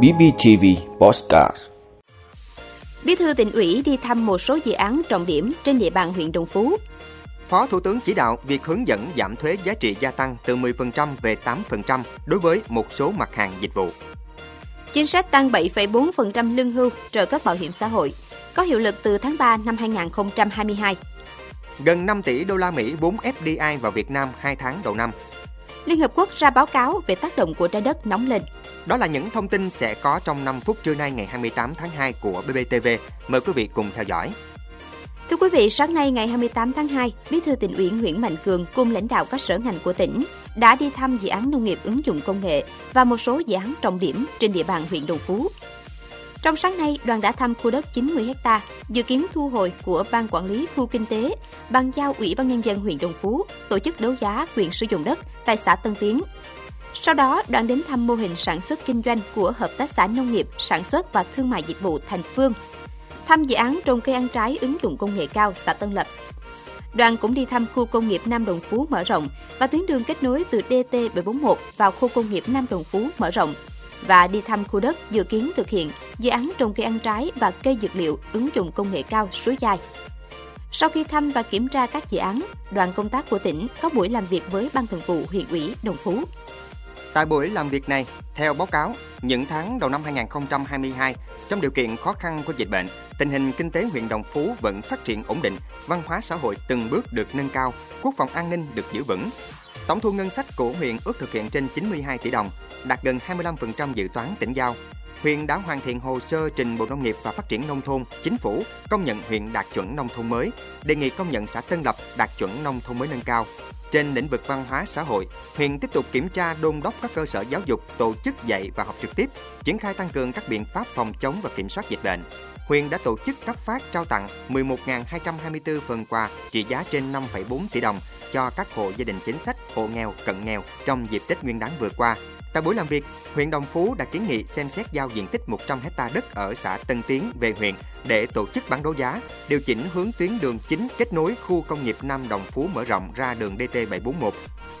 BBTV Postcard Bí thư tỉnh ủy đi thăm một số dự án trọng điểm trên địa bàn huyện Đồng Phú. Phó Thủ tướng chỉ đạo việc hướng dẫn giảm thuế giá trị gia tăng từ 10% về 8% đối với một số mặt hàng dịch vụ. Chính sách tăng 7,4% lương hưu trợ cấp bảo hiểm xã hội có hiệu lực từ tháng 3 năm 2022. Gần 5 tỷ đô la Mỹ vốn FDI vào Việt Nam 2 tháng đầu năm. Liên Hợp Quốc ra báo cáo về tác động của trái đất nóng lên. Đó là những thông tin sẽ có trong 5 phút trưa nay ngày 28 tháng 2 của BBTV. Mời quý vị cùng theo dõi. Thưa quý vị, sáng nay ngày 28 tháng 2, Bí thư tỉnh ủy Nguyễn Mạnh Cường cùng lãnh đạo các sở ngành của tỉnh đã đi thăm dự án nông nghiệp ứng dụng công nghệ và một số dự án trọng điểm trên địa bàn huyện Đồng Phú. Trong sáng nay, đoàn đã thăm khu đất 90 ha dự kiến thu hồi của Ban Quản lý Khu Kinh tế, ban giao Ủy ban Nhân dân huyện Đồng Phú tổ chức đấu giá quyền sử dụng đất tại xã Tân Tiến. Sau đó, đoàn đến thăm mô hình sản xuất kinh doanh của Hợp tác xã Nông nghiệp, Sản xuất và Thương mại Dịch vụ Thành Phương, thăm dự án trồng cây ăn trái ứng dụng công nghệ cao xã Tân Lập. Đoàn cũng đi thăm khu công nghiệp Nam Đồng Phú mở rộng và tuyến đường kết nối từ DT741 vào khu công nghiệp Nam Đồng Phú mở rộng và đi thăm khu đất dự kiến thực hiện dự án trồng cây ăn trái và cây dược liệu ứng dụng công nghệ cao suối dài. Sau khi thăm và kiểm tra các dự án, đoàn công tác của tỉnh có buổi làm việc với Ban Thường vụ huyện ủy Đồng Phú. Tại buổi làm việc này, theo báo cáo, những tháng đầu năm 2022, trong điều kiện khó khăn của dịch bệnh, tình hình kinh tế huyện Đồng Phú vẫn phát triển ổn định, văn hóa xã hội từng bước được nâng cao, quốc phòng an ninh được giữ vững. Tổng thu ngân sách của huyện ước thực hiện trên 92 tỷ đồng, đạt gần 25% dự toán tỉnh giao. Huyện đã hoàn thiện hồ sơ trình Bộ Nông nghiệp và Phát triển Nông thôn, Chính phủ công nhận huyện đạt chuẩn nông thôn mới, đề nghị công nhận xã Tân Lập đạt chuẩn nông thôn mới nâng cao. Trên lĩnh vực văn hóa xã hội, huyện tiếp tục kiểm tra đôn đốc các cơ sở giáo dục tổ chức dạy và học trực tiếp, triển khai tăng cường các biện pháp phòng chống và kiểm soát dịch bệnh. Huyện đã tổ chức cấp phát trao tặng 11.224 phần quà trị giá trên 5,4 tỷ đồng cho các hộ gia đình chính sách, hộ nghèo, cận nghèo trong dịp Tết Nguyên đán vừa qua. Tại buổi làm việc, huyện Đồng Phú đã kiến nghị xem xét giao diện tích 100 hecta đất ở xã Tân Tiến về huyện để tổ chức bán đấu giá, điều chỉnh hướng tuyến đường chính kết nối khu công nghiệp Nam Đồng Phú mở rộng ra đường DT741.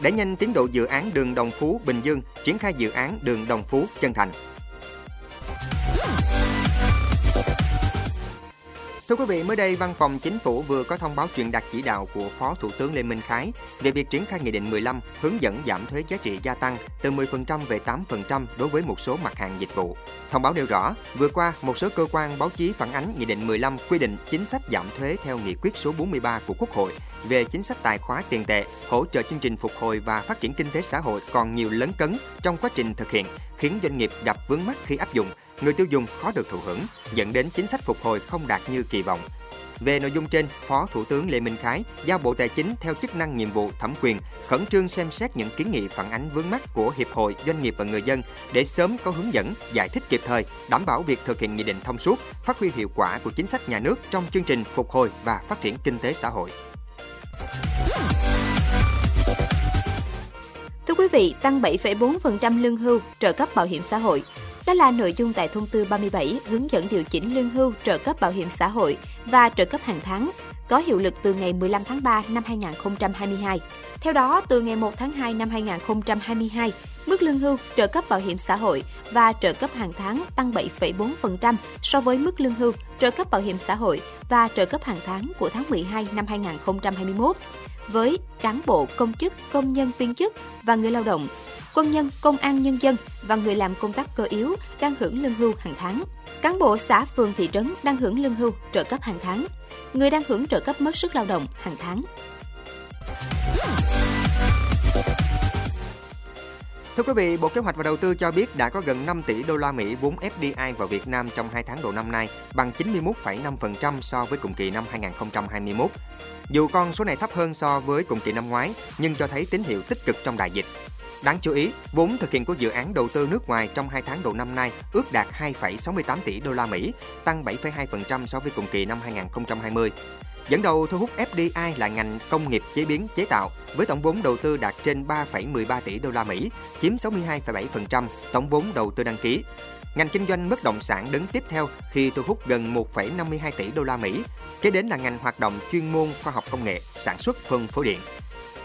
Để nhanh tiến độ dự án đường Đồng Phú Bình Dương, triển khai dự án đường Đồng Phú Chân Thành. Thưa quý vị, mới đây Văn phòng Chính phủ vừa có thông báo truyền đạt chỉ đạo của Phó Thủ tướng Lê Minh Khái về việc triển khai Nghị định 15 hướng dẫn giảm thuế giá trị gia tăng từ 10% về 8% đối với một số mặt hàng dịch vụ. Thông báo nêu rõ, vừa qua một số cơ quan báo chí phản ánh Nghị định 15 quy định chính sách giảm thuế theo nghị quyết số 43 của Quốc hội về chính sách tài khóa tiền tệ, hỗ trợ chương trình phục hồi và phát triển kinh tế xã hội còn nhiều lấn cấn trong quá trình thực hiện, khiến doanh nghiệp gặp vướng mắc khi áp dụng người tiêu dùng khó được thụ hưởng, dẫn đến chính sách phục hồi không đạt như kỳ vọng. Về nội dung trên, Phó Thủ tướng Lê Minh Khái giao Bộ Tài chính theo chức năng nhiệm vụ thẩm quyền khẩn trương xem xét những kiến nghị phản ánh vướng mắc của hiệp hội, doanh nghiệp và người dân để sớm có hướng dẫn, giải thích kịp thời, đảm bảo việc thực hiện nghị định thông suốt, phát huy hiệu quả của chính sách nhà nước trong chương trình phục hồi và phát triển kinh tế xã hội. Thưa quý vị, tăng 7,4% lương hưu, trợ cấp bảo hiểm xã hội đó là nội dung tại thông tư 37 hướng dẫn điều chỉnh lương hưu, trợ cấp bảo hiểm xã hội và trợ cấp hàng tháng có hiệu lực từ ngày 15 tháng 3 năm 2022. Theo đó, từ ngày 1 tháng 2 năm 2022, mức lương hưu, trợ cấp bảo hiểm xã hội và trợ cấp hàng tháng tăng 7,4% so với mức lương hưu, trợ cấp bảo hiểm xã hội và trợ cấp hàng tháng của tháng 12 năm 2021 với cán bộ, công chức, công nhân viên chức và người lao động quân nhân, công an nhân dân và người làm công tác cơ yếu đang hưởng lương hưu hàng tháng. Cán bộ xã phường thị trấn đang hưởng lương hưu trợ cấp hàng tháng. Người đang hưởng trợ cấp mất sức lao động hàng tháng. Thưa quý vị, Bộ Kế hoạch và Đầu tư cho biết đã có gần 5 tỷ đô la Mỹ vốn FDI vào Việt Nam trong 2 tháng đầu năm nay, bằng 91,5% so với cùng kỳ năm 2021. Dù con số này thấp hơn so với cùng kỳ năm ngoái, nhưng cho thấy tín hiệu tích cực trong đại dịch. Đáng chú ý, vốn thực hiện của dự án đầu tư nước ngoài trong 2 tháng đầu năm nay ước đạt 2,68 tỷ đô la Mỹ, tăng 7,2% so với cùng kỳ năm 2020. Dẫn đầu thu hút FDI là ngành công nghiệp chế biến chế tạo với tổng vốn đầu tư đạt trên 3,13 tỷ đô la Mỹ, chiếm 62,7% tổng vốn đầu tư đăng ký. Ngành kinh doanh bất động sản đứng tiếp theo khi thu hút gần 1,52 tỷ đô la Mỹ. Kế đến là ngành hoạt động chuyên môn khoa học công nghệ, sản xuất phân phối điện.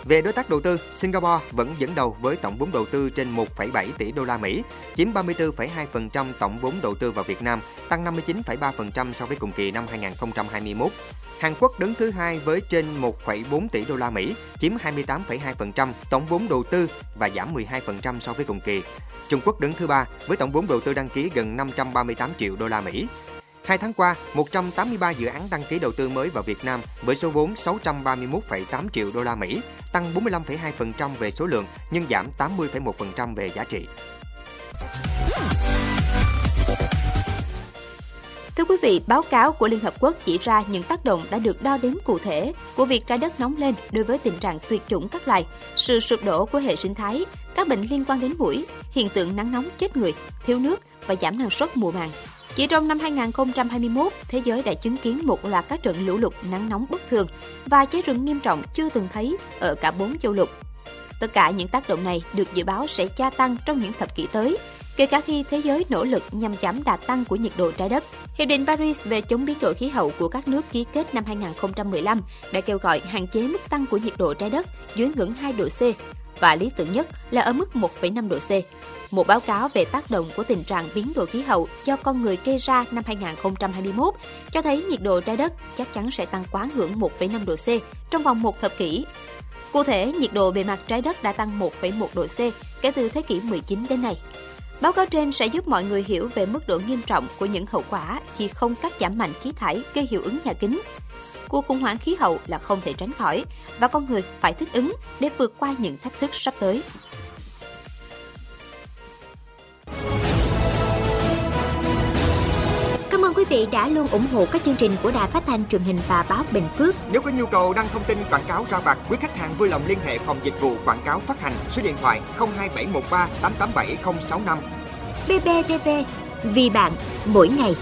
Về đối tác đầu tư, Singapore vẫn dẫn đầu với tổng vốn đầu tư trên 1,7 tỷ đô la Mỹ, chiếm 34,2% tổng vốn đầu tư vào Việt Nam, tăng 59,3% so với cùng kỳ năm 2021. Hàn Quốc đứng thứ hai với trên 1,4 tỷ đô la Mỹ, chiếm 28,2% tổng vốn đầu tư và giảm 12% so với cùng kỳ. Trung Quốc đứng thứ ba với tổng vốn đầu tư đăng ký gần 538 triệu đô la Mỹ. Hai tháng qua, 183 dự án đăng ký đầu tư mới vào Việt Nam với số vốn 631,8 triệu đô la Mỹ, tăng 45,2% về số lượng nhưng giảm 80,1% về giá trị. Thưa quý vị, báo cáo của Liên Hợp Quốc chỉ ra những tác động đã được đo đếm cụ thể của việc trái đất nóng lên đối với tình trạng tuyệt chủng các loài, sự sụp đổ của hệ sinh thái, các bệnh liên quan đến mũi, hiện tượng nắng nóng chết người, thiếu nước và giảm năng suất mùa màng. Chỉ trong năm 2021, thế giới đã chứng kiến một loạt các trận lũ lụt nắng nóng bất thường và cháy rừng nghiêm trọng chưa từng thấy ở cả bốn châu lục. Tất cả những tác động này được dự báo sẽ gia tăng trong những thập kỷ tới, kể cả khi thế giới nỗ lực nhằm giảm đà tăng của nhiệt độ trái đất. Hiệp định Paris về chống biến đổi khí hậu của các nước ký kết năm 2015 đã kêu gọi hạn chế mức tăng của nhiệt độ trái đất dưới ngưỡng 2 độ C và lý tưởng nhất là ở mức 1,5 độ C. Một báo cáo về tác động của tình trạng biến đổi khí hậu do con người gây ra năm 2021 cho thấy nhiệt độ trái đất chắc chắn sẽ tăng quá ngưỡng 1,5 độ C trong vòng một thập kỷ. Cụ thể, nhiệt độ bề mặt trái đất đã tăng 1,1 độ C kể từ thế kỷ 19 đến nay. Báo cáo trên sẽ giúp mọi người hiểu về mức độ nghiêm trọng của những hậu quả khi không cắt giảm mạnh khí thải gây hiệu ứng nhà kính. Cuộc khủng hoảng khí hậu là không thể tránh khỏi và con người phải thích ứng để vượt qua những thách thức sắp tới. Cảm ơn quý vị đã luôn ủng hộ các chương trình của Đài Phát thanh truyền hình và báo Bình Phước. Nếu có nhu cầu đăng thông tin quảng cáo ra vặt, quý khách hàng vui lòng liên hệ phòng dịch vụ quảng cáo phát hành số điện thoại 02713 887065. BBTV, vì bạn, mỗi ngày.